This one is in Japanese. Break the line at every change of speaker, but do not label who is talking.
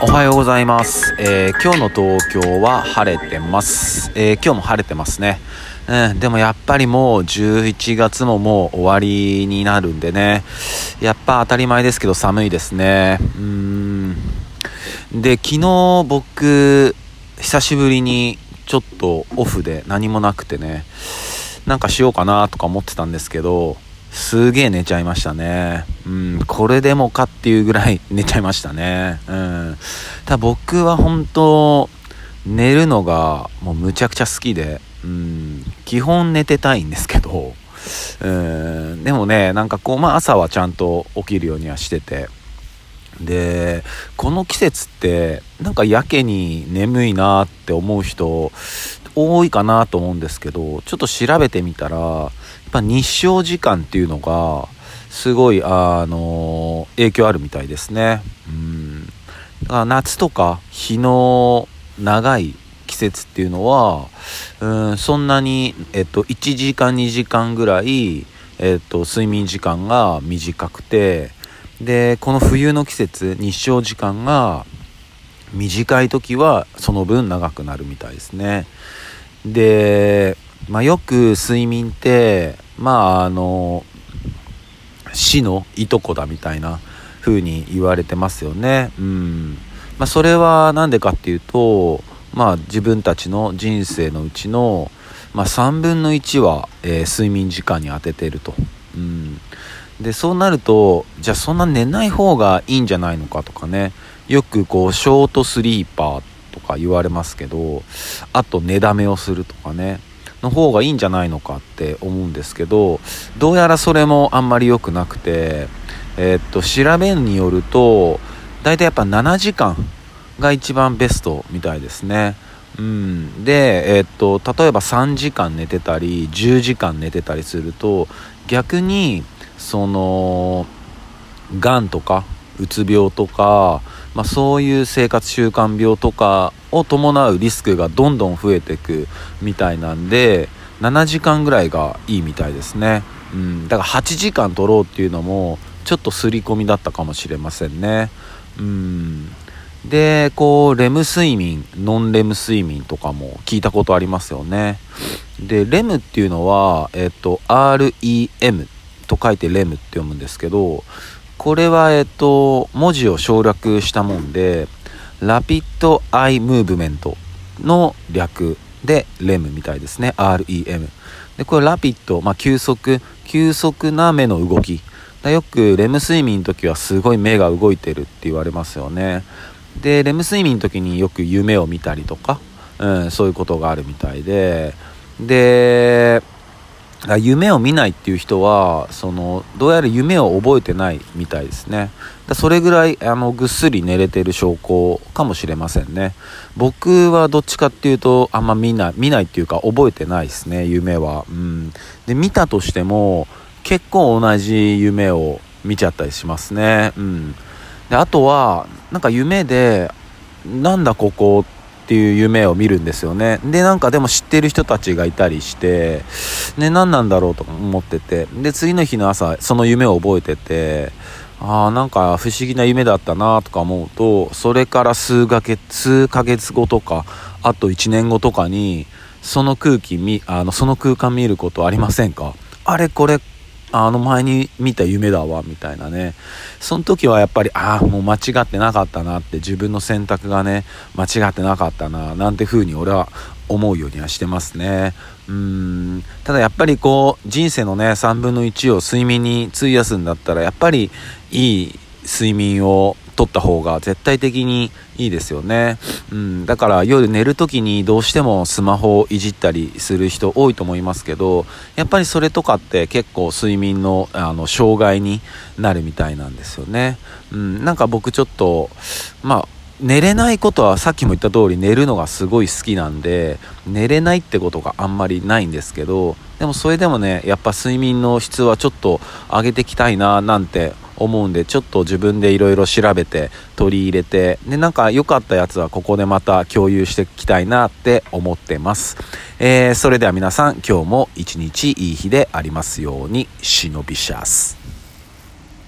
おはようございます、えー今日の東京は晴れてます、えー今日も晴れてますね、うん、でもやっぱりもう11月ももう終わりになるんでね。やっぱ当たり前ですけど寒いですね。うん。で昨日僕久しぶりにちょっとオフで何もなくてね。なんかしようかなとか思ってたんですけどすげえ寝ちゃいましたね。うん、これでもかっていうぐらい 寝ちゃいましたね。うん。ただ僕は本当、寝るのがもうむちゃくちゃ好きで、うん、基本寝てたいんですけど、うん、でもね、なんかこう、まあ朝はちゃんと起きるようにはしてて、でこの季節ってなんかやけに眠いなって思う人多いかなと思うんですけどちょっと調べてみたらやっぱ日照時間っていうのがすごいあの影響あるみたいですね。うん。だから夏とか日の長い季節っていうのはうんそんなに、えっと、1時間2時間ぐらい、えっと、睡眠時間が短くてでこの冬の季節日照時間が短い時はその分長くなるみたいですね。で、まあ、よく睡眠ってまああの死のいとこだみたいな風に言われてますよね。うん。まあそれは何でかっていうとまあ自分たちの人生のうちの、まあ、3分の1は、えー睡眠時間に当ててると。うん。でそうなるとじゃあそんな寝ない方がいいんじゃないのかとかね。よくこうショートスリーパーっとか言われますけどあと寝だめをするとかねの方がいいんじゃないのかって思うんですけどどうやらそれもあんまり良くなくてえーっと調べによると大体やっぱ7時間が一番ベストみたいですね。うん、で、えーっと例えば3時間寝てたり10時間寝てたりすると逆にそのがんとかうつ病とか、まあ、そういう生活習慣病とかを伴うリスクがどんどん増えていくみたいなんで7時間ぐらいがいいみたいですね、うん、だから8時間取ろうっていうのもちょっと刷り込みだったかもしれませんね。うん。でこうレム睡眠ノンレム睡眠とかも聞いたことありますよね。でレムっていうのは、えっと REM と書いてレムって読むんですけどこれはえっと文字を省略したもんでラピッドアイムーブメントの略でレムみたいですね。REM でこれラピッド、まあ、急速急速な目の動き。だよくレム睡眠の時はすごい目が動いてるって言われますよね。でレム睡眠の時によく夢を見たりとか、うん、そういうことがあるみたいで。でだ夢を見ないっていう人はそのどうやら夢を覚えてないみたいですね。だそれぐらいあのぐっすり寝れてる証拠かもしれませんね。僕はどっちかっていうとあんま見ない見ないっていうか覚えてないですね夢は。うん。で見たとしても結構同じ夢を見ちゃったりしますね。うん。であとはなんか夢でなんだここってていう夢を見るんですよね。でなんかでも知ってる人たちがいたりしてね何なんだろうと思ってて。で次の日の朝その夢を覚えててあーなんか不思議な夢だったなとか思うとそれから数ヶ月数ヶ月後とかあと1年後とかにその空気見あのその空間見ることありませんか？あれこれあの前に見た夢だわみたいなね。その時はやっぱりああもう間違ってなかったなって自分の選択がね間違ってなかったななんて風に俺は思うようにはしてますね。うん。ただやっぱりこう人生のね3分の1を睡眠に費やすんだったらやっぱりいい睡眠を取った方が絶対的にいいですよね、うん、だから夜寝る時にどうしてもスマホをいじったりする人多いと思いますけどやっぱりそれとかって結構睡眠のあの障害になるみたいなんですよね、うん、なんか僕ちょっとまあ寝れないことはさっきも言った通り寝るのがすごい好きなんで寝れないってことがあんまりないんですけどでもそれでもねやっぱ睡眠の質はちょっと上げていきたいななんて思うんでちょっと自分でいろいろ調べて取り入れてでなんか良かったやつはここでまた共有していきたいなって思ってます、えーそれでは皆さん今日も一日いい日でありますように。忍びシャス。